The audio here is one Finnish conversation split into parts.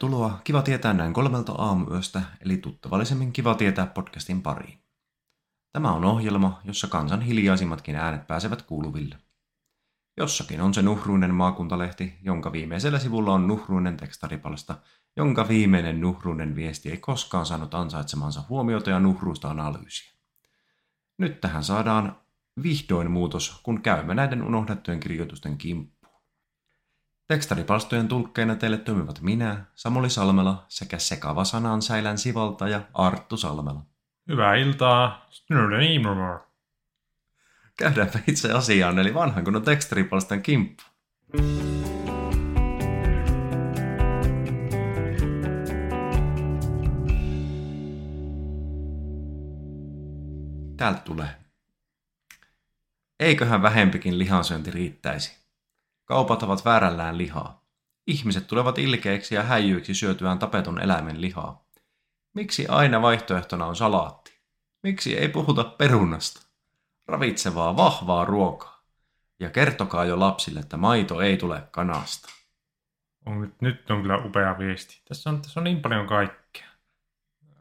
Tervetuloa Kiva tietää näin kolmelta aamuyöstä, eli tuttavallisemmin Kiva tietää podcastin pariin. Tämä on ohjelma, jossa kansan hiljaisimmatkin äänet pääsevät kuuluville. Jossakin on se nuhruinen maakuntalehti, jonka viimeisellä sivulla on nuhruinen tekstaripalsta, jonka viimeinen nuhruinen viesti ei koskaan saanut ansaitsemansa huomiota ja nuhruista analyysiä. Nyt tähän saadaan vihdoin muutos, kun käymme näiden unohdettujen kirjoitusten kimppuun. Tekstaripalstojen tulkkeina teille toimivat minä, Samuli Salmela sekä sekava sanan säilän sivalta ja Arttu Salmela. Hyvää iltaa. Käydäänpä itse asiaan, eli vanhan kunnon tekstaripalstojen kimppu. Täältä tulee. Eiköhän vähempikin lihansyönti riittäisi. Kaupat ovat väärällään lihaa. Ihmiset tulevat ilkeiksi ja häijyiksi syötyään tapetun eläimen lihaa. Miksi aina vaihtoehtona on salaatti? Miksi ei puhuta perunasta? Ravitsevaa, vahvaa ruokaa. Ja kertokaa jo lapsille, että maito ei tule kanasta. On, nyt on kyllä upea viesti. Tässä on, tässä on niin paljon kaikkea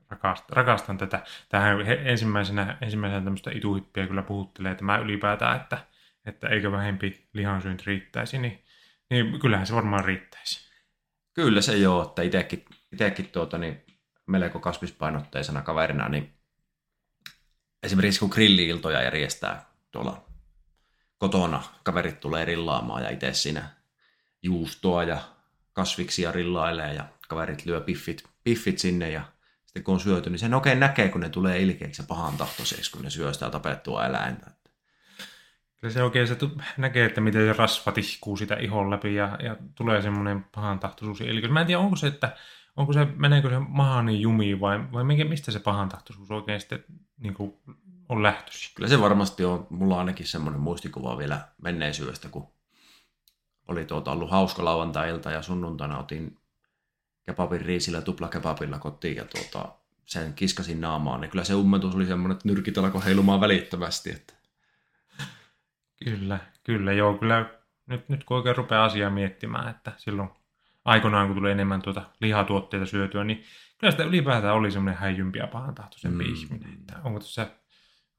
rakastan, rakastan tätä. Tähän ensimmäisenä, ensimmäisenä tämmöistä ituhippiä kyllä puhuttelee tämä ylipäätään, että, että eikö vähempi lihansyönti riittäisi, niin, niin kyllähän se varmaan riittäisi. Kyllä se joo, että itsekin, tuota, niin melko kasvispainotteisena kaverina, niin esimerkiksi kun grilli-iltoja järjestää tuolla kotona, kaverit tulee rillaamaan ja itse siinä juustoa ja kasviksia rillailee ja kaverit lyö piffit, piffit sinne ja sitten kun on syöty, niin sen oikein näkee, kun ne tulee ilkeiksi ja pahan tahtoiseksi, kun ne syö sitä tapettua eläintä. Kyllä se oikein se näkee, että miten se rasva tihkuu sitä ihon läpi ja, ja tulee semmoinen pahan tahtoisuus Eli Mä en tiedä, onko se, että onko se, meneekö se maha niin jumiin vai, vai mistä se pahan tahtoisuus oikein sitten niin kuin on lähtöisin? Kyllä se varmasti on. Mulla on ainakin semmoinen muistikuva vielä menneisyydestä, kun oli tuota ollut hauska lauantai-ilta ja sunnuntaina otin kebabin riisillä tuplakebabilla kotiin ja tuota, sen kiskasin naamaan, niin kyllä se ummetus oli semmoinen, että nyrkit alkoi heilumaan välittömästi. Että... Kyllä, kyllä, joo, kyllä nyt, nyt kun oikein rupeaa asiaa miettimään, että silloin aikoinaan, kun tuli enemmän tuota lihatuotteita syötyä, niin kyllä sitä ylipäätään oli semmoinen häijympi ja pahan tahtoisempi mm. ihminen. Että onko tässä,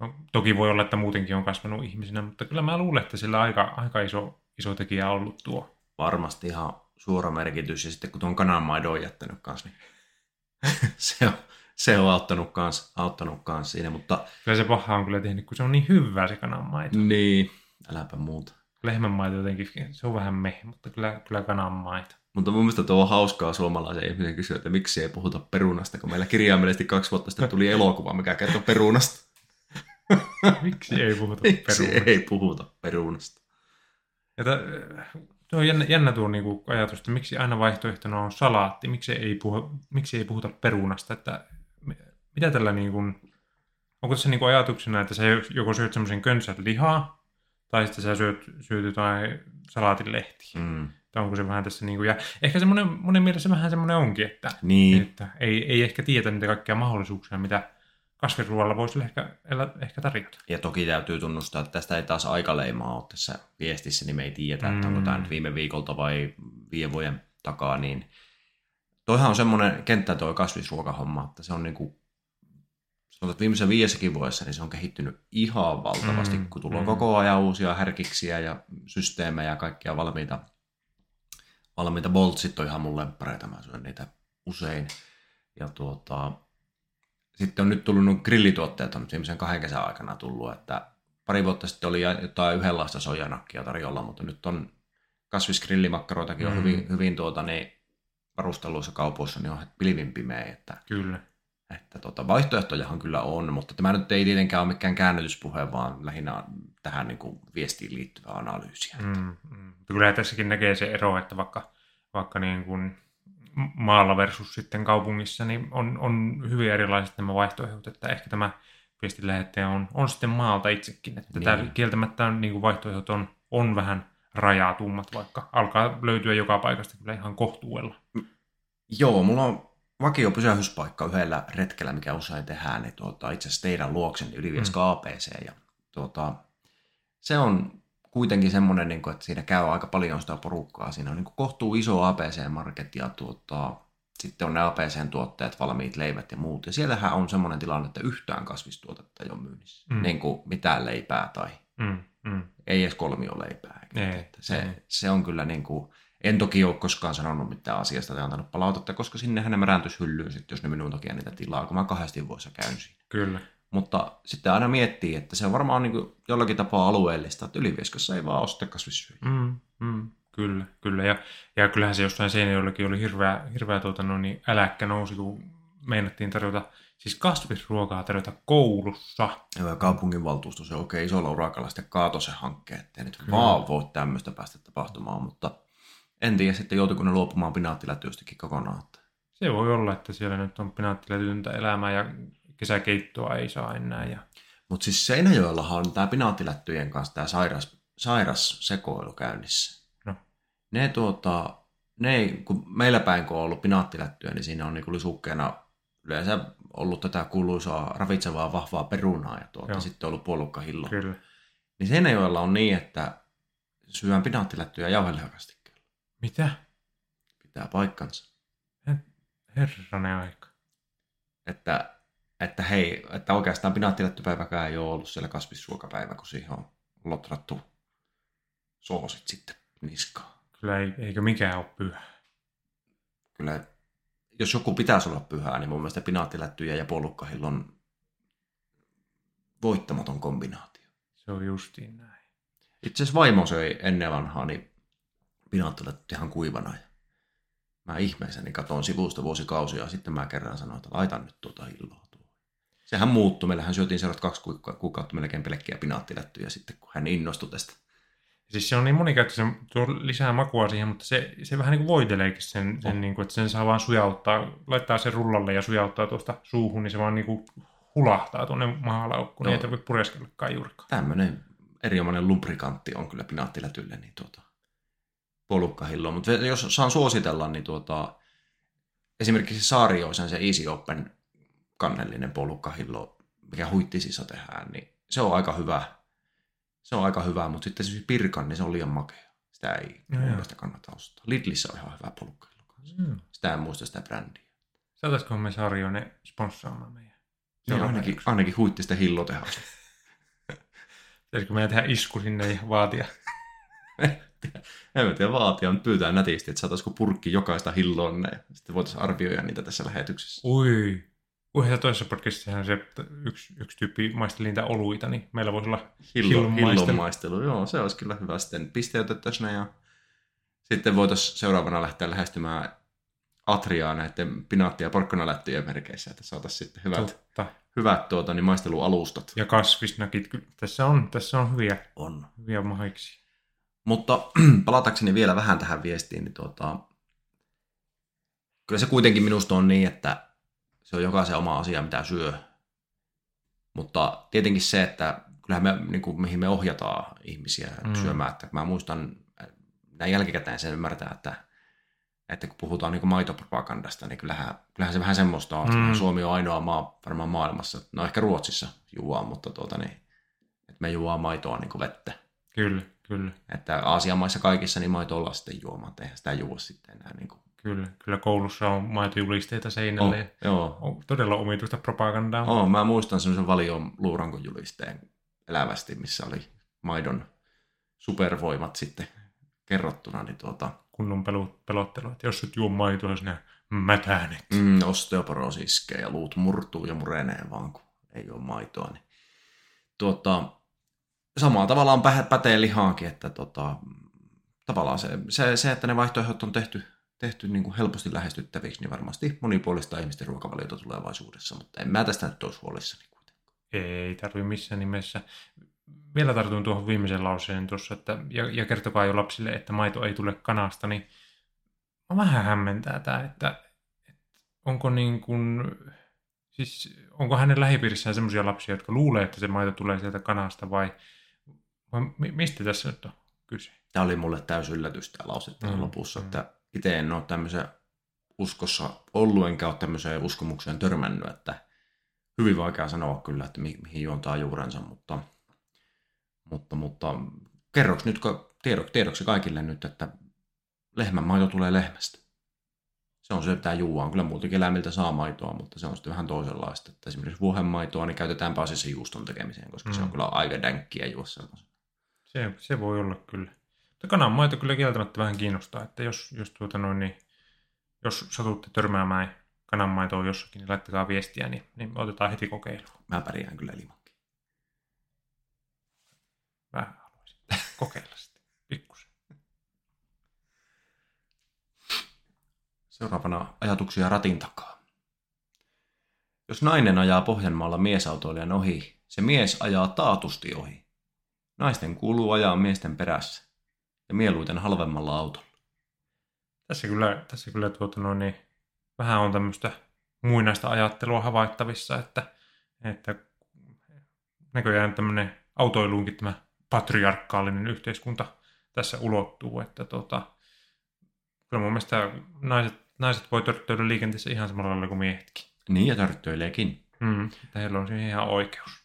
no, toki voi olla, että muutenkin on kasvanut ihmisenä, mutta kyllä mä luulen, että sillä aika, aika iso, iso tekijä on ollut tuo. Varmasti ihan suora merkitys. Ja sitten kun tuon kananmaidon on jättänyt kanssa, niin se on, se on auttanut kans, auttanut kans siinä, mutta... Kyllä se paha on kyllä tehnyt, kun se on niin hyvää se kananmaito. Niin, äläpä muuta. Lehmänmaito jotenkin, se on vähän meh, mutta kyllä, kyllä kananmaito. Mutta mun mielestä tuo on hauskaa suomalaisen ihmisen kysyä, että miksi ei puhuta perunasta, kun meillä kirjaimellisesti kaksi vuotta sitten tuli elokuva, mikä kertoo perunasta. miksi ei puhuta miksi perunasta? ei puhuta perunasta? Ja Tuo on jännä, jännä tuo niin kuin ajatus, että miksi aina vaihtoehtona on salaatti, miksi ei, puhu, miksi ei puhuta perunasta, että mitä tällä niin kuin, onko tässä niin kuin ajatuksena, että sä joko syöt semmoisen könsät lihaa, tai sitten sä syöt, syöt jotain salaatin lehtiä. Mm. Tai onko se vähän tässä niin kuin, ja ehkä semmoinen, monen mielessä vähän semmoinen onkin, että, niin. että ei, ei ehkä tietä niitä kaikkia mahdollisuuksia, mitä kasviruoalla voisi ehkä, ehkä tarjota. Ja toki täytyy tunnustaa, että tästä ei taas aikaleimaa ole tässä viestissä, niin me ei tiedetä, mm. että onko tämä nyt viime viikolta vai viime vuoden takaa, niin toihan on semmoinen kenttä tuo kasvisruokahomma, että se on niin kuin, sanotaan, että viimeisen viidessäkin vuodessa niin se on kehittynyt ihan valtavasti, mm. kun tulee mm. koko ajan uusia härkiksiä ja systeemejä ja kaikkia valmiita, valmiita boltsit on ihan mun lemppareita, mä syön niitä usein. Ja tuota, sitten on nyt tullut grillituotteet on viimeisen kahden kesän aikana tullut, että pari vuotta sitten oli jotain yhdenlaista sojanakkia tarjolla, mutta nyt on kasvisgrillimakkaroitakin on mm. hyvin, hyvin tuota, niin varusteluissa kaupoissa niin on pilvin pimeä. Että, kyllä. Että tuota, vaihtoehtojahan kyllä on, mutta tämä nyt ei tietenkään ole mikään käännytyspuhe, vaan lähinnä tähän niin kuin viestiin liittyvää analyysiä. Mm, mm. Kyllä tässäkin näkee se ero, että vaikka, vaikka niin kuin maalla versus sitten kaupungissa, niin on, on hyvin erilaiset nämä vaihtoehdot, että ehkä tämä viestinlähettäjä on, on sitten maalta itsekin, että niin. tämä kieltämättä niin kuin vaihtoehdot on, on vähän rajatummat, vaikka alkaa löytyä joka paikasta kyllä ihan kohtuudella. Joo, mulla on vakio pysähyspaikka yhdellä retkellä, mikä usein tehdään, niin tuota, itse asiassa teidän luoksen Ylivies mm. KPC, ja tuota, se on kuitenkin semmoinen, niin kuin, että siinä käy aika paljon sitä porukkaa. Siinä on niin kuin kohtuu iso APC-market ja tuota, sitten on ne APC-tuotteet, valmiit leivät ja muut. Ja siellähän on semmoinen tilanne, että yhtään kasvistuotetta ei ole myynnissä. Mm. Mm. Niin kuin mitään leipää tai Mm, mm. ei edes kolmio leipää. Ei, Että se, ei. se on kyllä niin kuin, en toki ole koskaan sanonut mitään asiasta tai antanut palautetta, koska sinnehän ne märäntyisi hyllyyn sitten, jos ne minun takia niitä tilaa, kun mä kahdesti vuodessa käyn siinä. Kyllä. Mutta sitten aina miettii, että se on varmaan niin kuin jollakin tapaa alueellista, että Ylivieskassa ei vaan osta kasvissyöjiä. Mm, mm, kyllä, kyllä. Ja, ja kyllähän se jossain Seinäjoellakin oli hirveä, hirveä tuota, no, niin äläkkä nousi, kun meinattiin tarjota, siis kasvisruokaa tarjota koulussa. Ja kaupunginvaltuusto se oikein isolla urakalla sitten kaatoi se hankkeen, ettei nyt Kyllä. vaan voi tämmöistä päästä tapahtumaan, mutta en tiedä sitten joutuiko ne luopumaan pinaattilätyöstäkin kokonaan. Se voi olla, että siellä nyt on pinaattilätyntä elämää ja kesäkeittoa ei saa enää. Ja... Mutta siis Seinäjoellahan on tämä pinaattilättyjen kanssa tämä sairas, sairas sekoilu käynnissä. No. Ne tuota, ne ei, kun meillä päin kun on ollut pinaattilättyä, niin siinä on niinku lisukkeena yleensä ollut tätä kuuluisaa ravitsevaa vahvaa perunaa ja tuota, Joo. sitten on ollut puolukkahillo. Kyllä. Niin Seinäjoella on niin, että syön pinaattilättyjä jauhelihakastikkeella. Mitä? Pitää paikkansa. Herranen aika. Että, että hei, että oikeastaan pinaattilättypäiväkään ei ole ollut siellä kasvisruokapäivä, kun siihen on lotrattu soosit sitten niskaan. Kyllä ei, eikö mikään ole pyhä. Kyllä, jos joku pitäisi olla pyhää, niin mun mielestä pinaattilättyjä ja puolukkahillon voittamaton kombinaatio. Se on justiin näin. Itse asiassa vaimo söi ennen vanhaa, niin pinaattilätty ihan kuivana. Ja mä ihmeessäni katon sivusta vuosikausia, ja sitten mä kerran sanoin, että laitan nyt tuota tuohon. Sehän muuttui. Meillähän syötiin seuraavat kaksi kuuka- kuukautta melkein pelkkiä pinaattilättyjä sitten, kun hän innostui tästä. Siis se on niin monikäyttöisen, tuo lisää makua siihen, mutta se, se vähän niin kuin voiteleekin sen, sen Oh. niin kuin, että sen saa vaan sujauttaa, laittaa sen rullalle ja sujauttaa tuosta suuhun, niin se vaan niin kuin hulahtaa tuonne mahalaukkuun, niin Joo. ei tarvitse pureskellakaan juurikaan. Tämmöinen erinomainen lubrikantti on kyllä pinaattilätylle, niin tuota, puolukkahillo. Mutta jos saan suositella, niin tuota, esimerkiksi Saarioisen se Easy Open kannellinen puolukkahillo, mikä huittisissa tehdään, niin se on aika hyvä. Se on aika hyvä, mutta sitten se Pirkan, niin se on liian makea. Sitä ei No mielestä kannata ostaa. Lidlissä on ihan hyvä puolukkahillo kanssa. Mm. Sitä en muista sitä brändiä. Saataisiko me Sarjoinen sponssaamaan meidän? Niin Seuraavan ainakin, ainakin huittisten hillotehas. Pitäisikö meidän tehdä isku sinne ja vaatia? En mä tiedä vaatia, mutta pyytää nätisti, että saataisiko purkki jokaista hilloonne. ja Sitten voitaisiin arvioida niitä tässä lähetyksessä. Ui. Ja toisessa podcastissa se yksi, yksi tyyppi maisteli niitä oluita, niin meillä voisi olla Hillo, hillon maistelu. hillon maistelu. Joo, se olisi kyllä hyvä. Sitten pisteytettäisiin ne ja sitten voitaisiin seuraavana lähteä lähestymään Atriaa näiden pinaatti- ja porkkanalättyjen merkeissä, että saataisiin sitten hyvät, totta. hyvät tuota, niin maistelualustat. Ja kasvisnakit. Kyllä Tässä on, tässä on hyviä, On. hyviä mahiksi. Mutta palatakseni vielä vähän tähän viestiin, niin tuota, kyllä se kuitenkin minusta on niin, että se on jokaisen oma asia, mitä syö. Mutta tietenkin se, että kyllähän me, niin kuin, mihin me ohjataan ihmisiä Mm. syömään, että mä muistan näin jälkikäteen sen ymmärtää, että, että kun puhutaan niin kuin maitopropagandasta, niin kyllähän, kyllähän se vähän semmoista on, Mm. Suomi on ainoa maa varmaan maailmassa, no ehkä Ruotsissa juo, mutta tuota, niin, että me juo maitoa niin kuin vettä. Kyllä, kyllä, Että Aasian maissa kaikissa niin maito ollaan sitten juomaan, että eihän sitä juo sitten enää. Niin kuin. kyllä. Kyllä koulussa on maitojulisteita seinällä. Oh, ja joo. on todella omituista propagandaa. Oh, mä muistan semmoisen valion luurankon julisteen elävästi, missä oli maidon supervoimat sitten kerrottuna, niin tuota, Kunnon pelottelu, että jos et juo maitoa, sinä mätänet. mm, osteoporoosi iskee ja luut murtuu ja murenee vaan, kun ei ole maitoa. Niin. Tuota, samalla tavallaan pä- pätee lihaankin, että tota, tavallaan se, se, se, että ne vaihtoehdot on tehty, tehty niin kuin helposti lähestyttäviksi, niin varmasti monipuolista ihmisten ruokavaliota tulevaisuudessa, mutta en mä tästä nyt olisi huolissani. Ei tarvi missään nimessä. Vielä tartun tuohon viimeisen lauseen tuossa, että ja, ja kertokaa jo lapsille, että maito ei tule kanasta, niin vähän hämmentää tämä, että, että onko niin kuin, siis onko hänen lähipiirissään sellaisia lapsia, jotka luulee, että se maito tulee sieltä kanasta vai, vai mi- mistä tässä nyt on kyse? Tämä oli mulle täysin yllätys tämä lause tähän Mm, lopussa, mm. että itse en ole tämmöisen uskossa ollut, enkä ole tämmöiseen uskomukseen törmännyt, että hyvin vaikea sanoa kyllä, että mi- mihin juontaa juurensa, mutta, mutta, mutta kerroks nyt, tiedoksi, tiedoksi kaikille nyt, että lehmän maito tulee lehmästä. Se on se, että juua on kyllä muutakin eläimiltä saa maitoa, mutta se on sitten vähän toisenlaista. Että esimerkiksi vuohenmaitoa niin käytetään pääasiassa juuston tekemiseen, koska mm. se on kyllä aika dänkkiä juo semmoisen. Se, se voi olla kyllä. Mutta kananmaito kyllä kieltämättä vähän kiinnostaa, että jos, jos, tuota noin, niin, jos satutte törmäämään kananmaitoa jossakin, niin laittakaa viestiä, niin, niin otetaan heti kokeiluun. Mä pärjään kyllä ilmankin. Mä haluaisin kokeilla sitä, pikkusen. Seuraavana ajatuksia ratin takaa. Jos nainen ajaa Pohjanmaalla miesautoilijan ohi, se mies ajaa taatusti ohi. Naisten kuuluu ajaa miesten perässä ja mieluiten halvemmalla autolla. Tässä kyllä, tässä kyllä tuota no, niin, vähän on tämmöistä muinaista ajattelua havaittavissa, että, että näköjään tämmöinen autoiluunkin tämä patriarkaalinen yhteiskunta tässä ulottuu, että tota, kyllä mun mielestä naiset, naiset voi törttöillä liikenteessä ihan samalla lailla kuin miehetkin. Niin ja törttöileekin. Mm, että heillä on siihen ihan oikeus.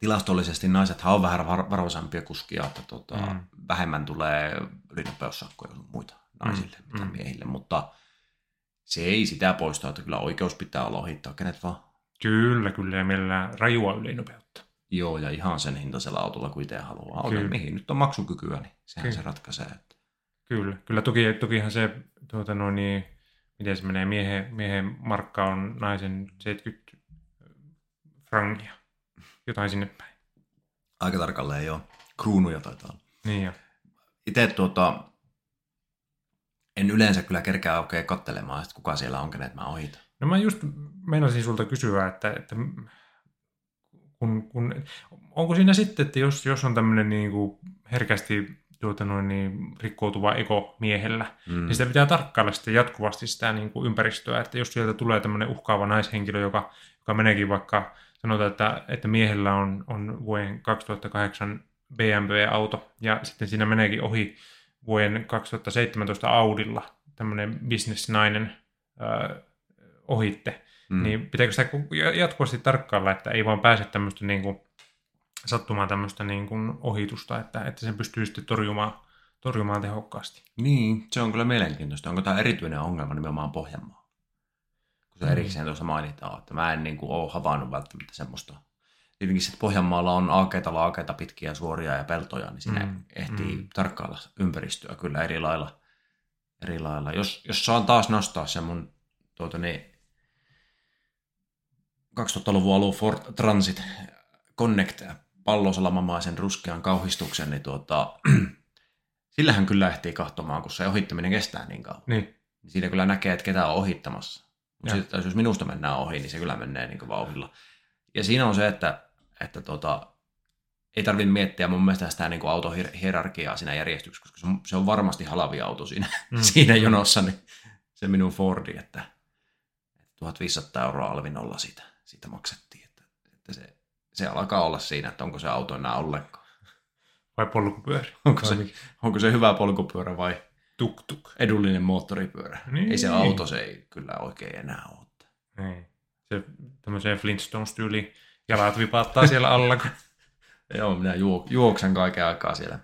Tilastollisesti naiset on vähän varoisampia kuskia, että tota, mm. vähemmän tulee ylinopeussakkoja ja muita naisille, mm. mitä mm. miehille, mutta se ei sitä poista, että kyllä oikeus pitää olla ohittaa kenet vaan. Kyllä, kyllä, ja mielellään rajua ylinopeutta. Joo, ja ihan sen hintaisella autolla, kuin itse haluaa. Kyllä. mihin nyt on maksukykyä, niin sehän kyllä. se ratkaisee. Että... Kyllä, kyllä toki, tokihan se, tuota, no niin, miten se menee, miehen, miehen markka on naisen 70 frangia, jotain sinne päin. Aika tarkalleen joo, kruunuja taitaa olla. Niin jo. Itse tuota, en yleensä kyllä kerkää oikein kattelemaan, että kuka siellä on, kenet mä ohitan. No mä just meinasin sulta kysyä, että, että kun, kun, onko siinä sitten, että jos, jos on tämmöinen niin kuin herkästi tuota noin, niin, rikkoutuva ego miehellä, mm. niin sitä pitää tarkkailla sitten jatkuvasti sitä niin kuin ympäristöä, että jos sieltä tulee tämmöinen uhkaava naishenkilö, joka, joka meneekin vaikka, sanotaan, että, että miehellä on, on vuoden 2008 BMW-auto, ja sitten siinä meneekin ohi vuoden 2017 Audilla tämmöinen bisnesnainen äh, ohitte, mm. niin pitääkö sitä jatkuvasti tarkkailla, että ei vaan pääse tämmöistä niin kuin, sattumaan tämmöistä niin kuin ohitusta, että, että sen pystyy sitten torjumaan, torjumaan tehokkaasti. Niin, se on kyllä mielenkiintoista. Onko tämä erityinen ongelma nimenomaan Pohjanmaa? Kun se erikseen tuossa mainitaan, että mä en niin kuin, ole havainnut välttämättä semmoista. Tietenkin sitten Pohjanmaalla on aakeita, laakeita, pitkiä, suoria ja peltoja, niin siinä mm. ehtii mm. tarkkailla ympäristöä kyllä eri lailla. Eri lailla. Jos, jos saan taas nostaa sen mun tuota, niin, 2000-luvun alun Ford Transit Connect pallosalamamaisen ruskean kauhistuksen, niin tuota, sillähän kyllä ehtii kahtomaan, kun se ohittaminen kestää niin kauan. Niin. Siinä kyllä näkee, että ketä on ohittamassa. Mutta sitten jos minusta mennään ohi, niin se kyllä menee niin vauhilla. Ja siinä on se, että, että tuota, ei tarvitse miettiä mun mielestä sitä niin autohierarkiaa siinä järjestyksessä, koska se on, se on varmasti halavi auto siinä, mm. siinä jonossa, niin se minun Fordi, että 1500 euroa alvin olla siitä siitä maksettiin. Että, että se, se alkaa olla siinä, että onko se auto enää ollenkaan. Vai polkupyörä? Onko, se, onko se hyvä polkupyörä vai tuk-tuk. edullinen moottoripyörä? Niin. Ei se auto, se ei kyllä oikein enää ole. Niin. Se tämmöiseen Flintstones-tyyliin jalat vipaattaa siellä alla. Kun... Joo, minä juoksen kaiken aikaa siellä.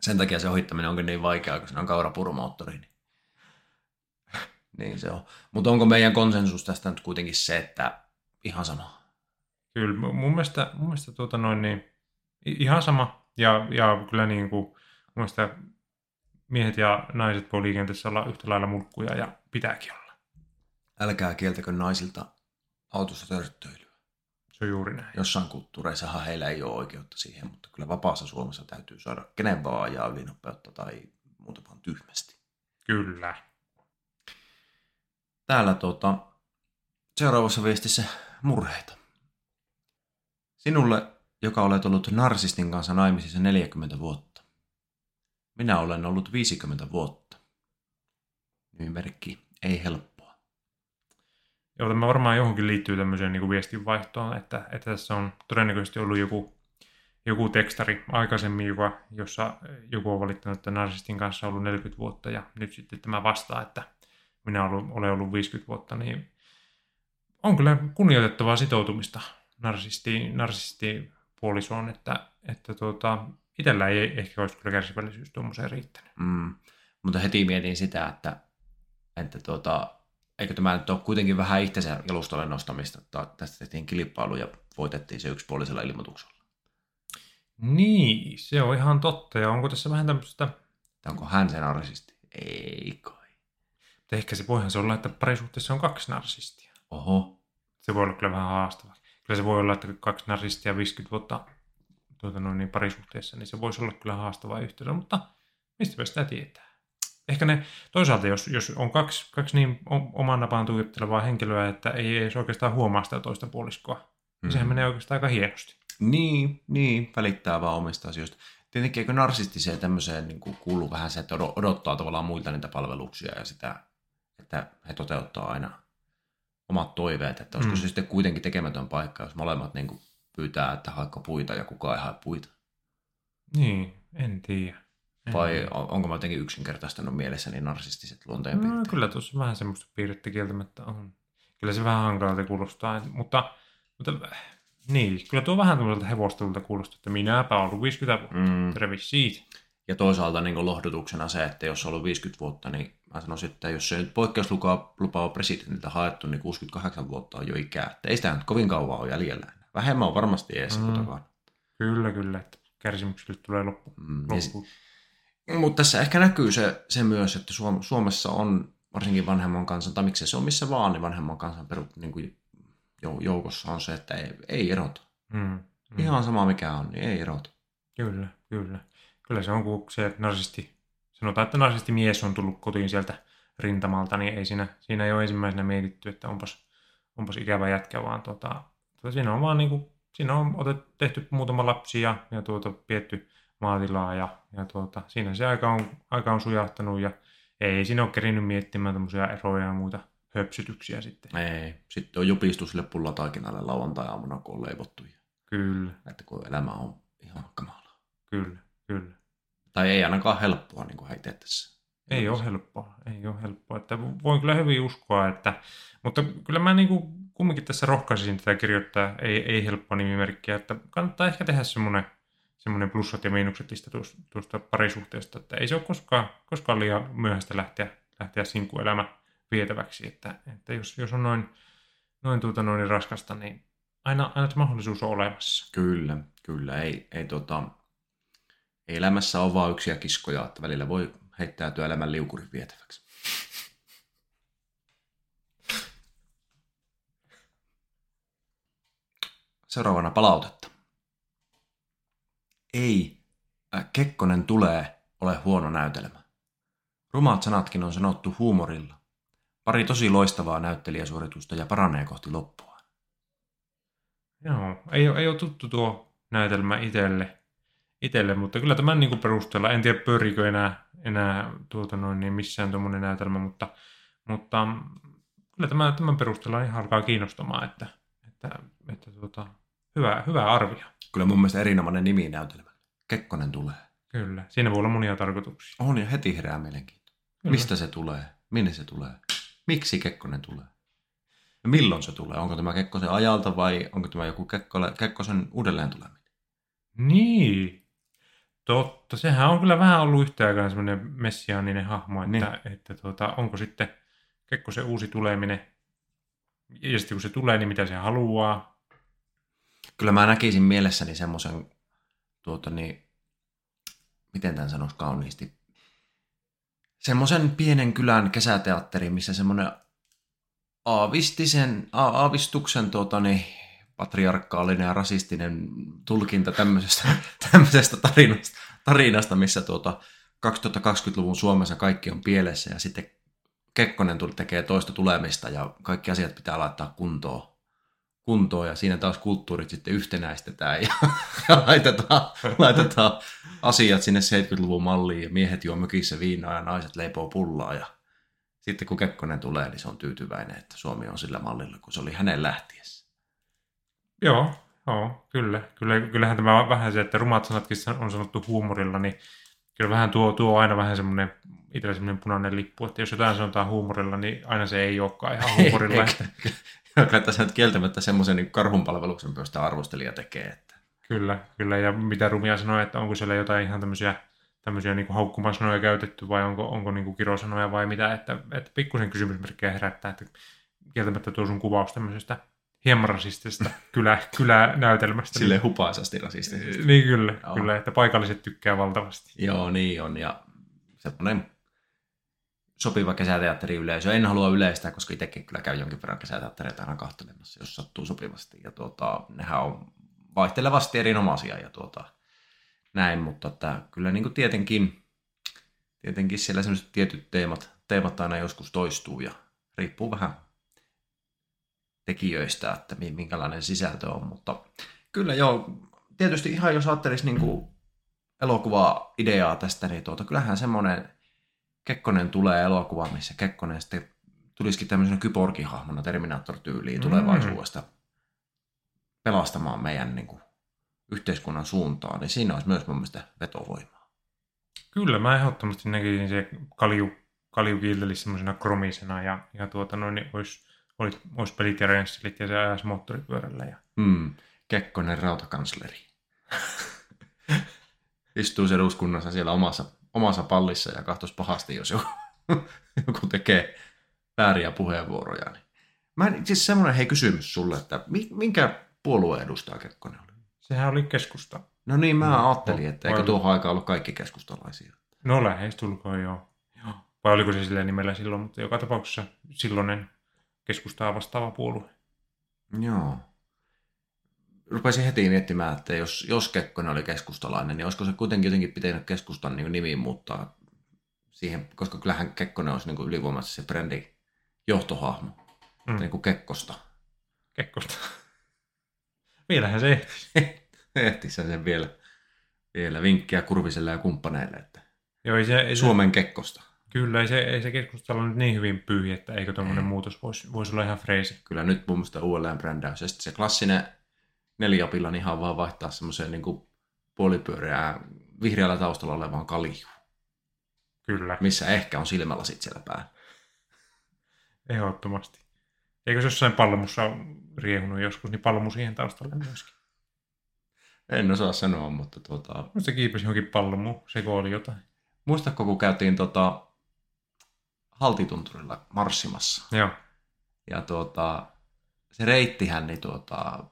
Sen takia se ohittaminen onkin niin vaikeaa, kun se on kaurapurumoottori. Niin, niin se on. Mutta onko meidän konsensus tästä nyt kuitenkin se, että ihan sama. Kyllä, mun mielestä, mun mielestä tuota noin, niin, ihan sama. Ja, ja kyllä niin kuin, mun mielestä miehet ja naiset voi liikenteessä olla yhtä lailla mulkkuja ja pitääkin olla. Älkää kieltäkö naisilta autossa törttöilyä. Se on juuri näin. Jossain kulttuureissahan heillä ei ole oikeutta siihen, mutta kyllä vapaassa Suomessa täytyy saada kenen vaan ajaa ylinopeutta tai muuta vaan tyhmästi. Kyllä. Täällä tuota, seuraavassa viestissä murheita. Sinulle, joka olet ollut narsistin kanssa naimisissa 40 vuotta. Minä olen ollut 50 vuotta. Nimimerkki ei helppoa. Joo, tämä varmaan johonkin liittyy tämmöiseen niin viestinvaihtoon, että, että tässä on todennäköisesti ollut joku, joku tekstari aikaisemmin, joka, jossa joku on valittanut, että narsistin kanssa on ollut 40 vuotta ja nyt sitten tämä vastaa, että minä olen ollut 50 vuotta, niin on kyllä kunnioitettavaa sitoutumista narsisti, narsisti puolisoon, että, että tuota, itsellä ei ehkä olisi kyllä kärsivällisyys tuommoiseen riittänyt. Mm. Mutta heti mietin sitä, että, että tuota, eikö tämä nyt ole kuitenkin vähän itsensä jalustalle nostamista. että Tästä tehtiin kilpailu ja voitettiin se yksipuolisella ilmoituksella. Niin, se on ihan totta. Ja onko tässä vähän tämmöistä, onko hän se narsisti? Ei kai. että ehkä se voihan se olla, että parisuhteessa on kaksi narsistia. Oho. Se voi olla kyllä vähän haastavaa. Kyllä se voi olla, että kaksi narsistia 50 vuotta tuota noin, niin parisuhteessa, niin se voisi olla kyllä haastava yhteydessä, mutta mistä sitä tietää? Ehkä ne, toisaalta jos, jos on kaksi, kaksi niin oman napaan tuijottelevaa henkilöä, että ei edes oikeastaan huomaa sitä toista puoliskoa, mm. Mm. sehän menee oikeastaan aika hienosti. Niin, niin, välittää vaan omista asioista. Tietenkin eikö narsistiseen tämmöiseen niin kuin kuuluu vähän se, että odo- odottaa tavallaan muilta niitä palveluksia ja sitä, että he toteuttaa aina omat toiveet. Että olisiko Mm. se sitten kuitenkin tekemätön paikka, jos molemmat niin kuin pyytää, että haekko puita ja kukaan ei hae puita. Niin, en tiedä. En Vai tiedä. on- onko mä jotenkin yksinkertaistanut mielessäni narsistiset No, luonteenpiirteet? kyllä tuossa vähän semmoista piirrettä kieltämättä on. Kyllä se vähän hankalalta kuulostaa, mutta, mutta niin, kyllä tuo vähän tämmöiseltä hevostelulta kuulostaa, että minäpä ollut 50 vuotta. Mm. Terve siitä. Ja toisaalta niin lohdutuksena se, että jos on ollut 50 vuotta, niin mä sanoisin, että jos se nyt poikkeuslupaa lupaa on presidentiltä haettu, niin 68 vuotta on jo ikää. Että ei sitä nyt kovin kauan ole jäljellä enää. Vähemmän on varmasti edes Mm. Kyllä, kyllä, että kärsimyksille tulee loppu. Mm, loppu. Mutta tässä ehkä näkyy se, se myös, että Suom- Suomessa on varsinkin vanhemman kansan, tai miksei se on missä vaan, niin vanhemman kansan peru, niin kuin jou- joukossa on se, että ei, ei erota. Mm. Mm. Ihan sama mikä on, niin ei erota. Kyllä, kyllä. Kyllä se on, kun se narsisti, sanotaan, että narsisti mies on tullut kotiin sieltä rintamalta, niin ei siinä, siinä ei ole ensimmäisenä mietitty, että onpas, onpas ikävä jätkä, vaan tota, tota siinä on vaan niin kuin, siinä on otet, tehty muutama lapsi ja, ja tuota, pietty maatilaa ja, ja tuota, siinä se aika on, aika on sujahtanut ja ei siinä ole kerinyt miettimään tämmöisiä eroja ja muita höpsytyksiä sitten. Ei. Sitten on jupistu sille pullataikinalle lauantai-aamuna, kun on leivottu. Kyllä, Että kun elämä on ihan kamalaa. kyllä, kyllä. Tai ei ainakaan helppoa niin kuin heitä tässä. Ei ole helppoa, ei ole helppoa. Että voin kyllä hyvin uskoa, että, mutta kyllä mä niin kuin kumminkin tässä rohkaisisin tätä kirjoittaa ei, ei helppoa nimimerkkiä, että kannattaa ehkä tehdä semmoinen, semmoinen plussat ja miinukset lista tuosta, tuosta parisuhteesta, että ei se ole koskaan, koskaan liian myöhäistä lähteä, lähteä sinkkuelämä vietäväksi, että, että jos, jos on noin, noin, tuota, noin raskasta, niin aina, aina se mahdollisuus on olemassa. Kyllä, kyllä. Ei, ei, tota, ei elämässä ole vain yksiä kiskoja, että välillä voi heittäytyä elämän liukurin vietäväksi. Seuraavana palautetta. Ei, äh, Kekkonen tulee, ole huono näytelmä. Rumat sanatkin on sanottu huumorilla. Pari tosi loistavaa näyttelijäsuoritusta ja paranee kohti loppua. Joo, ei ole, ei ole tuttu tuo näytelmä itselle, itselle mutta kyllä tämän niin kuin perusteella, en tiedä pyörikö enää, enää tuota noin, niin missään tuommoinen näytelmä, mutta, mutta kyllä tämä, tämän perusteella ihan alkaa kiinnostamaan, että, että, että tuota, hyvä, hyvä arvio. Kyllä mun mielestä erinomainen nimi näytelmälle. Kekkonen tulee. Kyllä, siinä voi olla monia tarkoituksia. On ja heti herää mielenkiinto. Kyllä. Mistä se tulee? Minne se tulee? Miksi Kekkonen tulee? Ja milloin se tulee? Onko tämä Kekkosen ajalta vai onko tämä joku Kekkole, Kekkosen uudelleen tuleminen? Niin, totta. Sehän on kyllä vähän ollut yhtä aikaa semmoinen messiaaninen hahmo, että, niin. että tuota, onko sitten Kekkosen uusi tuleminen, ja sitten kun se tulee, niin mitä se haluaa. Kyllä mä näkisin mielessäni semmoisen, tuota niin, miten tämän sanoisi kauniisti, semmoisen pienen kylän kesäteatteri, missä semmoinen aavistisen, aavistuksen tuota niin, patriarkaalinen ja rasistinen tulkinta tämmöisestä, tämmöisestä tarinasta, tarinasta, missä tuota 2020-luvun Suomessa kaikki on pielessä ja sitten Kekkonen tuli tekee toista tulemista ja kaikki asiat pitää laittaa kuntoon. kuntoon ja siinä taas kulttuurit sitten yhtenäistetään ja, ja laitetaan, laitetaan asiat sinne 70-luvun malliin ja miehet juo mökissä viinaa ja naiset leipoo pullaa ja sitten kun Kekkonen tulee, niin se on tyytyväinen, että Suomi on sillä mallilla, kun se oli hänen lähtiessä. Joo, joo kyllä. kyllä. Kyllähän tämä on vähän se, että rumat sanatkin on sanottu huumorilla, niin kyllä vähän tuo, tuo aina vähän semmoinen itsellä semmoinen punainen lippu, että jos jotain sanotaan huumorilla, niin aina se ei olekaan ihan huumorilla. Eikä- että, Kyllä tässä nyt kieltämättä semmoisen niin karhunpalveluksen pöstä arvostelija tekee, että Kyllä, kyllä. Ja mitä Rumia sanoi, että onko siellä jotain ihan tämmöisiä, tämmöisiä niin haukkumasanoja käytetty vai onko, onko niin kuin kirosanoja vai mitä, että, että pikkusen kysymysmerkkejä herättää, että kieltämättä tuo sun kuvaus tämmöisestä hieman rasistisesta kylä, kylänäytelmästä. Sille hupaisasti rasistisesti. Niin kyllä, Joo. kyllä, että paikalliset tykkää valtavasti. Joo, niin on. Ja semmoinen sopiva kesäteatteriyleisö. En halua yleistää, koska itsekin kyllä käyn jonkin verran kesäteattereita aina kahtelemassa, jos sattuu sopivasti. Ja tuota, nehän on vaihtelevasti erinomaisia ja tuota, näin, mutta että kyllä niin kuin tietenkin, tietenkin siellä sellaiset tietyt teemat, teemat aina joskus toistuu ja riippuu vähän tekijöistä, että mi- minkälainen sisältö on, mutta kyllä joo, tietysti ihan jos ajattelisi niin kuin elokuvaa-ideaa tästä, niin tuota, kyllähän semmoinen Kekkonen tulee elokuva, missä Kekkonen sitten tulisikin tämmöisenä kyborgihahmona Terminator-tyyliin Mm. tulevaisuudesta pelastamaan meidän niin kuin, yhteiskunnan suuntaan, niin siinä olisi myös mun mielestä vetovoimaa. Kyllä, mä ehdottomasti näkisin se kalju, kalju kiiltelisi semmoisena kromisena ja, ja tuota noin, niin olisi, olisi, olisi pelit ja rensselit ja se ajaisi moottoripyörällä. Ja... Mm. Kekkonen rautakansleri. Istuu eduskunnassa siellä omassa, omassa pallissa ja kahtos pahasti, jos joku, joku tekee vääriä puheenvuoroja. Niin. Mä, en- siis semmoinen hei kysymys sulle, että mi- minkä puolueen edustaja Kekkonen oli? Sehän oli keskusta. No niin, mä No, ajattelin, että eikö tuohon aikaan ollut kaikki keskustalaisia. No lähestulkoon joo. joo. Vai oliko se sillä nimellä silloin, mutta joka tapauksessa silloinen keskustaa vastaava puolue. Joo. Rupesin heti miettimään, että jos, jos Kekkonen oli keskustalainen, niin olisiko se kuitenkin jotenkin pitänyt keskustan niin nimiin muuttaa siihen, koska kyllähän Kekkonen olisi niin ylivoimaisesti se brändi johtohahmo, Mm. niin kuin Kekkosta. Kekkosta. Vielähän se ehti. Ehti sen vielä, vielä vinkkiä Kurviselle ja kumppaneille, että Joo, ei se, ei se, Suomen Kekkosta. Kyllä, ei se, ei se keskustelu nyt niin hyvin pyyhi, että eikö tuommoinen Ei. muutos voisi, voisi olla ihan freesi. Kyllä nyt mun mielestä uudelleen brändäys. Ja sitten se klassinen neljäpilla, niin ihan vaan vaihtaa semmoiseen niin puolipyöreään vihreällä taustalla olevaan kaljuun. Kyllä, missä ehkä on silmälasit siellä päällä. ehdottomasti. Eikö se jossain palmussa riehunut joskus, niin palmu siihen taustalle myöskin. En osaa sanoa, mutta tuota, se kiipesi johonkin palmuun, se oli jotain. muistatko kun käytiin tota, Haltitunturilla marssimassa Joo, ja tuota, se reittihän niin tuota,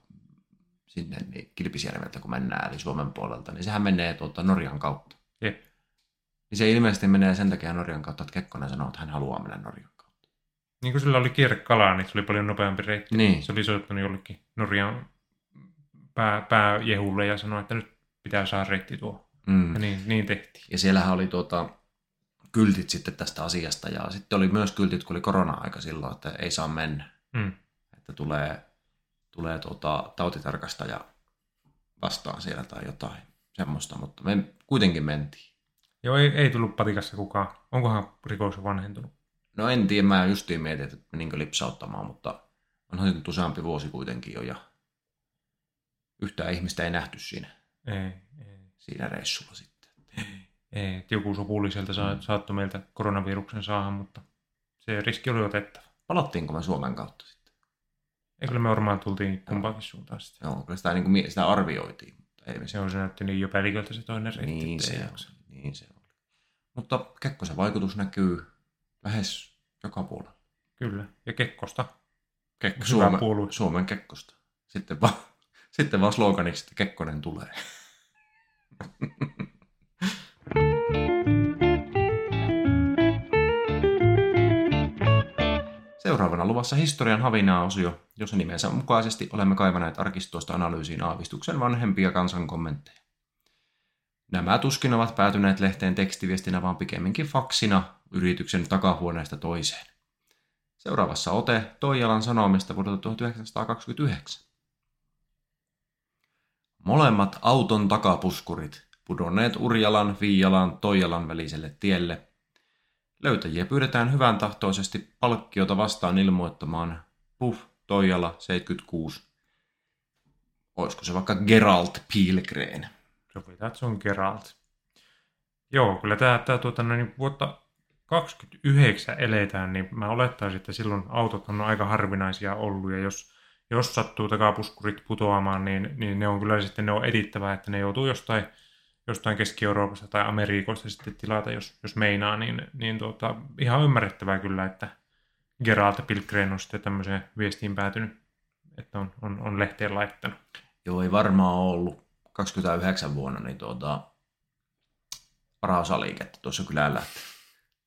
sinne niin Kilpisjärveltä kun mennään, eli Suomen puolelta, niin sehän menee tuota Norjan kautta. Jep. Niin se ilmeisesti menee sen takia Norjan kautta, että Kekkonen sanoo, että hän haluaa mennä Norjan kautta. niin kuin sillä oli kierrekalaa, niin se oli paljon nopeampi reitti. Niin, Se oli soittanut jollekin Norjan pää, pääjehulle ja sanoi, että nyt pitää saada reitti tuo. mm. Ja niin, niin tehtiin. Ja siellähän oli tuota, kyltit sitten tästä asiasta ja sitten oli myös kyltit, kun oli korona-aika silloin, että ei saa mennä. Mm. että tulee, tulee tuota, tautitarkastaja vastaan siellä tai jotain semmoista, mutta me kuitenkin mentiin. Joo, ei, ei tullut patikassa kukaan. Onkohan rikos vanhentunut? No en tiedä, mä justiin mietin, että meninkö lipsauttamaan, mutta onhan nyt useampi vuosi kuitenkin jo ja yhtään ihmistä ei nähty siinä, Ei, ei. siinä reissulla sitten. Joku sopulliselta saa, Mm. saattoi meiltä koronaviruksen saada, mutta se riski oli otettava. Palattiinko me Suomen kautta sitten? Ei kyllä me varmaan tultiin kumpaankin suuntaan sitten. Joo, kyllä sitä, niin kuin, sitä arvioitiin, mutta ei Se on se näytti niin jo päälliköltä se toinen reitti. Niin ei se, oli, niin se oli. Mutta Kekkosen vaikutus näkyy lähes joka puolella. Kyllä. Ja Kekkosta. Kekko, Suomen, puolue. Suomen Kekkosta. Sitten vaan, sitten vaan sloganiksi, että Kekkonen tulee. Seuraavana luvassa historian havinaa-osio, jossa nimensä mukaisesti olemme kaivaneet arkistoista analyysiin aavistuksen vanhempia kansan kommentteja. Nämä tuskin ovat päätyneet lehteen tekstiviestinä, vaan pikemminkin faksina yrityksen takahuoneesta toiseen. Seuraavassa ote Toijalan sanomista vuodelta 1929. Molemmat auton takapuskurit pudonneet Urjalan, Viijalan, Toijalan väliselle tielle. Löytäjiä pyydetään hyvän tahtoisesti palkkiota vastaan ilmoittamaan Puff Toijala 76. Olisiko se vaikka Geralt Pilgren? Sovitaan, että se on Geralt. Joo, kyllä tämä, tämä tuota, niin vuotta 29 eletään, niin mä olettaisin, että silloin autot on aika harvinaisia ollut, ja jos, jos sattuu takapuskurit putoamaan, niin, niin ne on kyllä sitten ne on edittävää, että ne joutuu jostain, jostain Keski-Euroopasta tai Amerikoista sitten tilata, jos, jos meinaa, niin, niin tuota, ihan ymmärrettävää kyllä, että Geralt Pilgren on sitten tämmöiseen viestiin päätynyt, että on, on, on lehteen laittanut. Joo, ei varmaan ollut 29 vuonna niin tuota, paras liikettä tuossa kylällä, että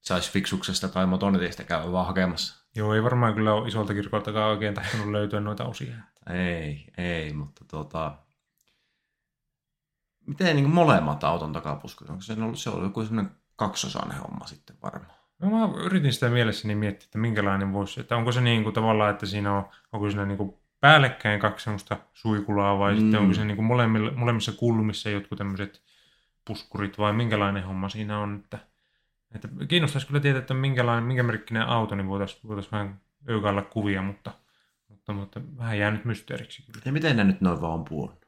saisi fiksuksesta tai motonetista käydä vaan hakemassa. Joo, ei varmaan kyllä ole isolta kirkoltakaan oikein tahtonut löytyä noita osia. Ei, ei, mutta tuota, miten niin molemmat auton takapuskut, onko se ollut, se ollut joku semmoinen kaksosainen homma sitten varmaan? No mä yritin sitä mielessäni miettiä, että minkälainen voisi, että onko se niin kuin tavallaan, että siinä on, onko siinä niin kuin päällekkäin kaksi semmoista suikulaa vai mm. sitten onko se niin kuin molemmissa kulmissa jotkut tämmöiset puskurit vai minkälainen homma siinä on, että että kiinnostaisi kyllä tietää, että minkälainen, minkä merkkinen auto, niin voitaisiin voitais vähän öykailla kuvia, mutta, mutta, mutta vähän jää nyt mysteeriksi kyllä. Ja miten ne nyt noin vaan puolun?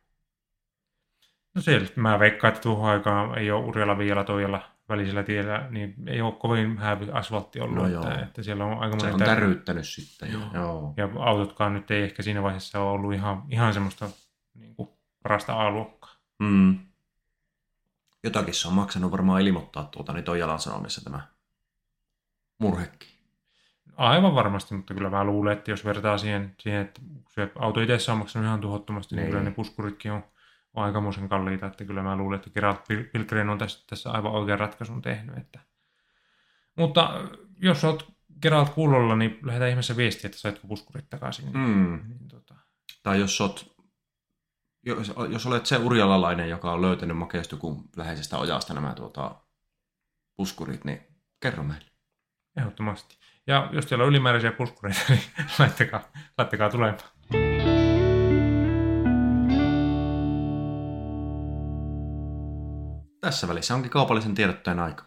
No se, mä veikkaan, että tuohon aikaan ei ole Urjalla, Viialla, Toijalla välisellä tiellä, niin ei ole kovin häävi asfaltti ollut. No että, että, siellä on aika Se on täryyttänyt sitten. Joo. joo. Ja autotkaan nyt ei ehkä siinä vaiheessa ole ollut ihan, ihan semmoista niin kuin, parasta A-luokkaa. Mm jotakin se on maksanut varmaan ilmoittaa tuota, niin Toijalan sanomissa tämä murhekki. Aivan varmasti, mutta kyllä mä luulen, että jos vertaa siihen, siihen että se auto itse on maksanut ihan tuhottomasti, niin, niin kyllä ne puskuritkin on, on aikamoisen kalliita, että kyllä mä luulen, että Geralt Pilgren on tässä, tässä aivan oikean ratkaisun tehnyt. Että. Mutta jos olet Geralt kuulolla, niin lähetä ihmeessä viestiä, että saitko puskurit takaisin. Mm. Niin, tota... Tai jos olet jos, jos olet se urjalalainen, joka on löytänyt Makeistukun läheisestä ojasta nämä tuota, puskurit, niin kerro meille. Ehdottomasti. Ja jos teillä on ylimääräisiä puskureita, niin laittakaa, laittakaa tulemaan. Tässä välissä onkin kaupallisen tiedotteen aika.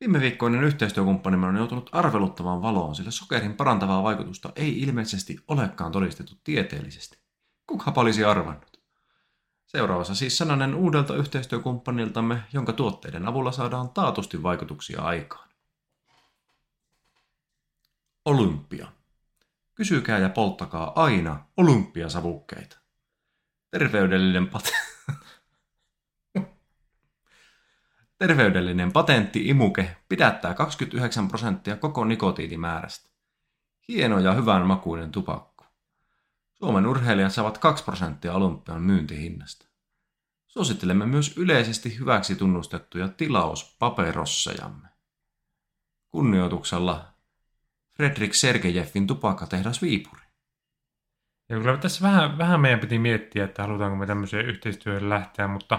Viime viikkoinen yhteistyökumppanimme on joutunut arveluttavaan valoon, sillä sokerin parantavaa vaikutusta ei ilmeisesti olekaan todistettu tieteellisesti. Kuka olisi arvannut? Seuraavassa siis sananen uudelta yhteistyökumppaniltamme, jonka tuotteiden avulla saadaan taatusti vaikutuksia aikaan. Olympia. Kysykää ja polttakaa aina olympiasavukkeita. Terveydellinen pat... Terveydellinen patentti imuke pidättää 29 prosenttia koko nikotiinimäärästä. Hieno ja hyvän makuinen tupakka. Suomen urheilijat saavat 2 prosenttia olympian myyntihinnasta. Suosittelemme myös yleisesti hyväksi tunnustettuja tilauspaperossejamme. Kunnioituksella Fredrik Sergejevin tupakkatehdas Viipuri. Ja kyllä tässä vähän, vähän meidän piti miettiä, että halutaanko me tämmöiseen yhteistyöhön lähteä, mutta,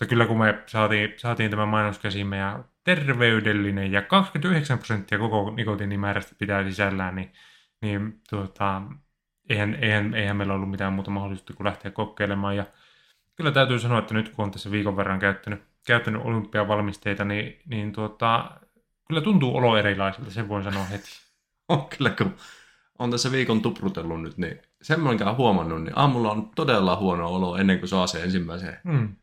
mutta kyllä kun me saatiin, saatiin tämä mainos käsimme ja terveydellinen ja 29 prosenttia koko nikotiinimäärästä pitää sisällään, niin, niin tuota, eihän, eihän, eihän meillä ollut mitään muuta mahdollisuutta kuin lähteä kokeilemaan. Ja kyllä täytyy sanoa, että nyt kun on tässä viikon verran käyttänyt, käyttänyt olympiavalmisteita, niin, niin tuota, kyllä tuntuu olo erilaiselta, sen voin sanoa heti. On kyllä, kun on tässä viikon tuprutellut nyt, niin sen huomannut, niin aamulla on todella huono olo ennen kuin saa se ensimmäisen mm.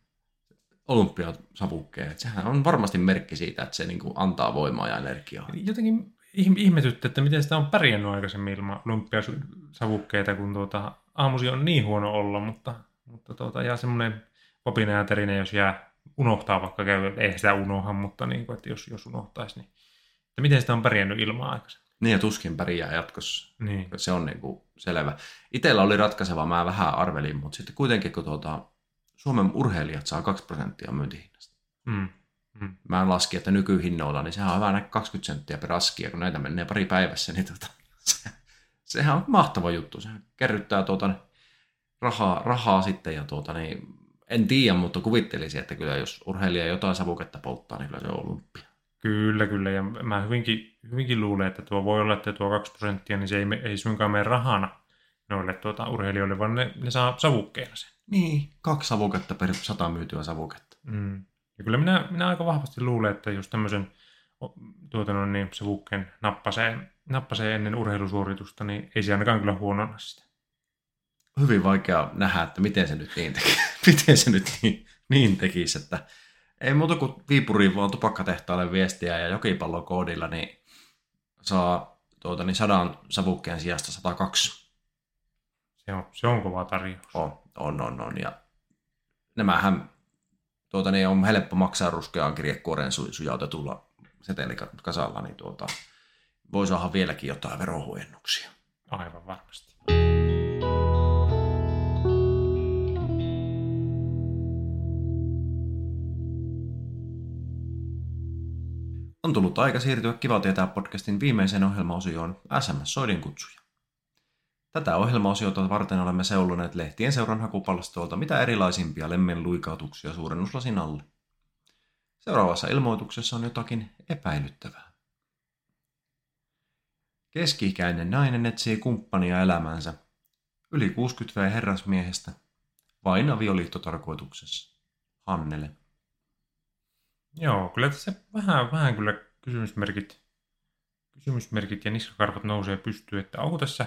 Olympiasavukkeen. Sehän on varmasti merkki siitä, että se niin kuin antaa voimaa ja energiaa. Jotenkin ihmetytti, että miten sitä on pärjännyt aikaisemmin ilman lumpiasavukkeita, kun tuota, aamusi on niin huono olla, mutta, mutta tuota, jää semmoinen popina ja terine, jos jää unohtaa vaikka käy, ei sitä unoha, mutta niin kuin, että jos, jos unohtaisi, niin että miten sitä on pärjännyt ilman aikaisemmin. Niin ja tuskin pärjää jatkossa. Niin. Se on niin kuin selvä. Itellä oli ratkaiseva, mä vähän arvelin, mutta sitten kuitenkin kun tuota, Suomen urheilijat saa 2 prosenttia myyntihinnasta. Mm. Mm. Mä laskin, että nykyhinnoilla, niin sehän on vähän 20 senttiä per askia, kun näitä menee pari päivässä, niin tota, se, sehän on mahtava juttu. Se kerryttää tuota, rahaa, rahaa sitten ja tuota, niin, en tiedä, mutta kuvittelisin, että kyllä jos urheilija jotain savuketta polttaa, niin kyllä se on olympia. Kyllä, kyllä. Ja mä hyvinkin, hyvinkin luulen, että tuo voi olla, että tuo 2 prosenttia, niin se ei, ei suinkaan mene rahana noille tuota, urheilijoille, vaan ne, ne saa savukkeena sen. Niin, kaksi savuketta per sata myytyä savuketta. Mm. Ja kyllä minä, minä aika vahvasti luulen, että jos tämmöisen tuota, no, niin savukkeen nappasee, nappasee ennen urheilusuoritusta, niin ei se ainakaan kyllä huonona sitä. Hyvin vaikea nähdä, että miten se nyt niin, teki, miten se nyt niin, niin tekisi, että ei muuta kuin Viipuriin vaan tupakkatehtaalle viestiä ja jokipallon koodilla, niin saa tuota, niin sadan savukkeen sijasta 102. Se on, se on kova tarjous. On, on, on, on. Ja nämähän tuota, niin on helppo maksaa ruskeaan kirjekuoreen su, sujautetulla setelikasalla, niin tuota, voi saada vieläkin jotain verohuojennuksia. Aivan varmasti. On tullut aika siirtyä Kiva tietää podcastin viimeiseen ohjelmaosioon SMS-soidin kutsuja. Tätä ohjelmaosiota varten olemme seuloneet lehtien seuran hakupalstoilta mitä erilaisimpia lemmen luikautuksia suurennuslasin alle. Seuraavassa ilmoituksessa on jotakin epäilyttävää. Keski-ikäinen nainen etsii kumppania elämänsä. Yli 60 V herrasmiehestä. Vain avioliittotarkoituksessa. Hannele. Joo, kyllä tässä vähän, vähän kyllä kysymysmerkit, kysymysmerkit ja niskakarvat nousee pystyyn, että onko tässä,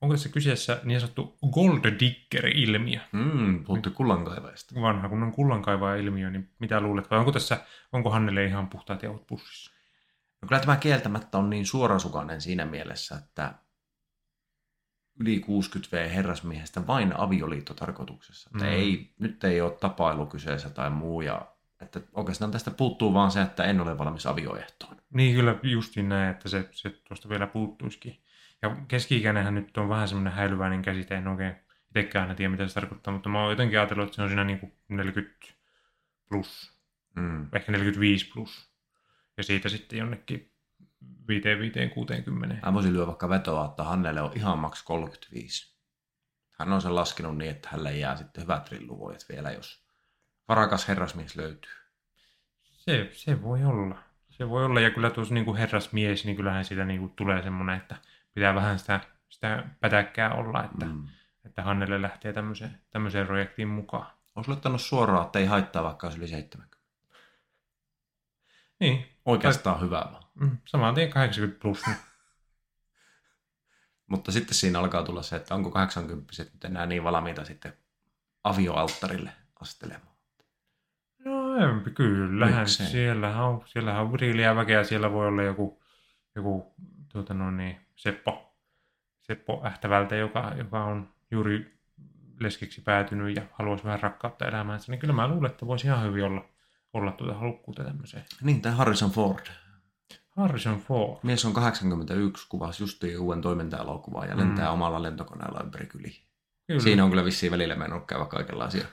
onko tässä kyseessä niin sanottu gold digger-ilmiö? Mm, puhutte kullankaivajasta. Vanha kunnon kullankaivaja-ilmiö, niin mitä luulet? Vai onko tässä, onko Hannelle ihan puhtaat jauhot pussissa? No kyllä tämä kieltämättä on niin suorasukainen siinä mielessä, että yli 60 V herrasmiehestä vain avioliittotarkoituksessa. Mm. Ei, nyt ei ole tapailu kyseessä tai muu. Ja, että oikeastaan tästä puuttuu vaan se, että en ole valmis avioehtoon. Niin kyllä justiin näin, että se, se tuosta vielä puuttuisikin. Ja keski-ikäinenhän nyt on vähän semmoinen häilyväinen käsite, en oikein itsekään aina tiedä, mitä se tarkoittaa, mutta mä oon jotenkin ajatellut, että se on siinä niin kuin 40 plus, Mm. ehkä 45 plus. Ja siitä sitten jonnekin 5, 5, 60. Mä voisin lyödä vaikka vetoa, että Hannelle on ihan maks 35. Hän on sen laskenut niin, että hänelle jää sitten hyvät rilluvoijat vielä, jos varakas herrasmies löytyy. Se, se voi olla. Se voi olla, ja kyllä tuossa niin kuin herrasmies, niin kyllähän siitä niin kuin tulee semmoinen, että pitää vähän sitä, sitä pätäkkää olla, että, mm. Että Hannelle lähtee tämmöiseen, tämmöiseen projektiin mukaan. Olisi laittanut suoraan, että ei haittaa vaikka olisi yli 70. Niin, Oikeastaan hyvä vaan. mm, saman tien 80 plus. Niin. Mutta sitten siinä alkaa tulla se, että onko 80 nyt enää niin valmiita sitten avioalttarille astelemaan. No empi, kyllähän. Miksei? Siellähän on, siellähän on viriliä väkeä, siellä voi olla joku, joku tuota no niin, Seppo, Seppo Ähtävältä, joka, joka on juuri leskiksi päätynyt ja haluaisi vähän rakkautta elämäänsä, niin kyllä mä luulen, että voisi ihan hyvin olla, olla tuota halukkuutta tämmöiseen. Niin, tämä Harrison Ford. Harrison Ford. Mies on 81, kuvasi justiin uuden toiminta-elokuvaa ja lentää Mm. omalla lentokoneella ympäri kyliä. Kyllä. Siinä on kyllä vissiin välillä mennyt käydä kaikenlaisia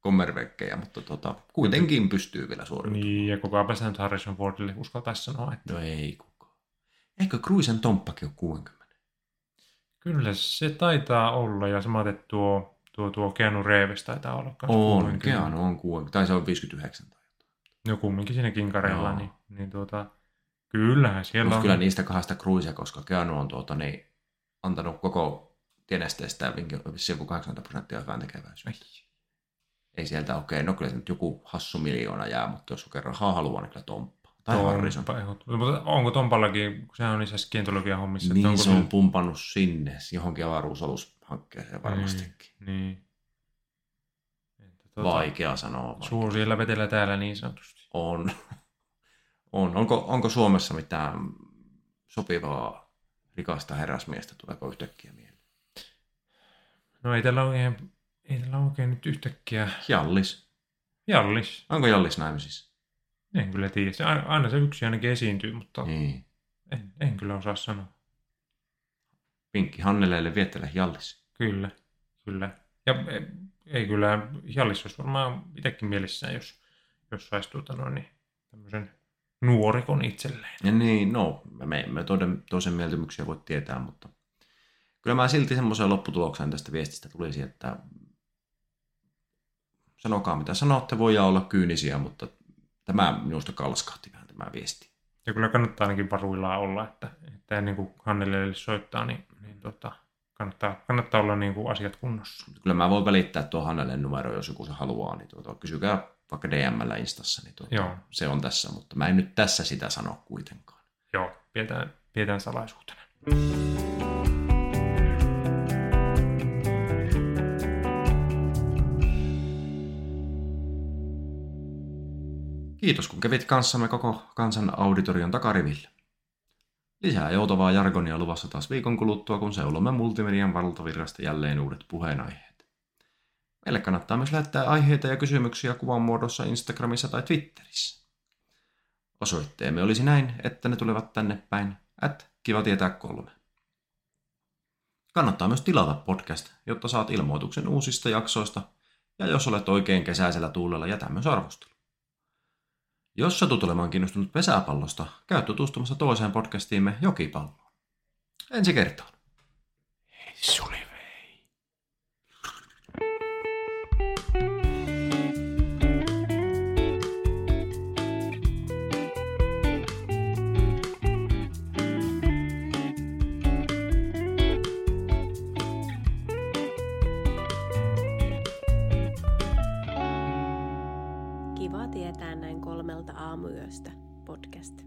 kommervekkejä, mutta tota, kuitenkin pystyy vielä suoriutumaan. Niin, ja koko ajan nyt Harrison Fordille uskaltaisi sanoa, että No ei. Eikö Cruisen tomppakin ole 60? kyllä se taitaa olla, ja samaten tuo, tuo, tuo Keanu Reeves taitaa olla On, 60. Keanu on 60, tai se on 59. Tai No kumminkin siinä kinkareilla, Joo. niin, niin tuota, kyllähän siellä Mutta on. kyllä niistä kahdesta Cruisea, koska Keanu on tuota, niin, antanut koko tienesteestä vissiin joku 80 prosenttia hyvän tekeväisyyttä. Ei sieltä okei, no kyllä se nyt joku hassu miljoona jää, mutta jos kerran rahaa haluaa, niin kyllä tomppa. Tai Harrison. Mutta onko Tompallakin, kun sehän on niissä skientologian hommissa. Niin onko se on pumpannut sinne johonkin avaruusalushankkeeseen varmastikin. Niin. Että tuota, Vaikea sanoa. Vaikea. Suu siellä vetellä täällä niin sanotusti. On. on. Onko, onko Suomessa mitään sopivaa rikasta herrasmiestä, tuleeko yhtäkkiä mieleen? No ei tällä oikein, ei tällä oikein nyt yhtäkkiä. Jallis. Jallis. Onko Jallis naimisissa? En kyllä tiedä. Se, aina se yksi ainakin esiintyy, mutta Niin. en, en kyllä osaa sanoa. Pinkki Hanneleelle viettele Jallis. Kyllä, kyllä. Ja ei, ei kyllä, Jallis olisi varmaan itsekin mielessään, jos, jos saisi tuota noin, niin, tämmöisen nuorikon itselleen. Ja niin, no, me emme toisen, toisen mieltymyksiä voi tietää, mutta kyllä mä silti semmoiseen lopputulokseen tästä viestistä tulisi, että sanokaa mitä sanotte, voi olla kyynisiä, mutta tämä minusta kalskahti vähän tämä viesti. Ja kyllä kannattaa ainakin varuillaan olla, että, että ennen kuin Hannelle soittaa, niin, niin tota, kannattaa, kannattaa olla niin kuin asiat kunnossa. Kyllä mä voin välittää tuo Hannelle numero, jos joku se haluaa, niin tuota, kysykää vaikka DMllä Instassa, niin tuota, Joo. se on tässä, mutta mä en nyt tässä sitä sano kuitenkaan. Joo, pidetään, pidetään salaisuutena. Kiitos kun kävit kanssamme koko kansan auditorion takarivillä. Lisää joutavaa jargonia luvassa taas viikon kuluttua, kun seulomme multimedian valtavirrasta jälleen uudet puheenaiheet. Meille kannattaa myös lähettää aiheita ja kysymyksiä kuvan muodossa Instagramissa tai Twitterissä. Osoitteemme olisi näin, että ne tulevat tänne päin, at kiva tietää kolme. Kannattaa myös tilata podcast, jotta saat ilmoituksen uusista jaksoista, ja jos olet oikein kesäisellä tuulella, jätä myös arvostelu. Jos satut olemaan kiinnostunut pesäpallosta, käy tutustumassa toiseen podcastiimme Jokipalloon. Ensi kertaan. Hei Sulivei. Aamuyöstä podcast.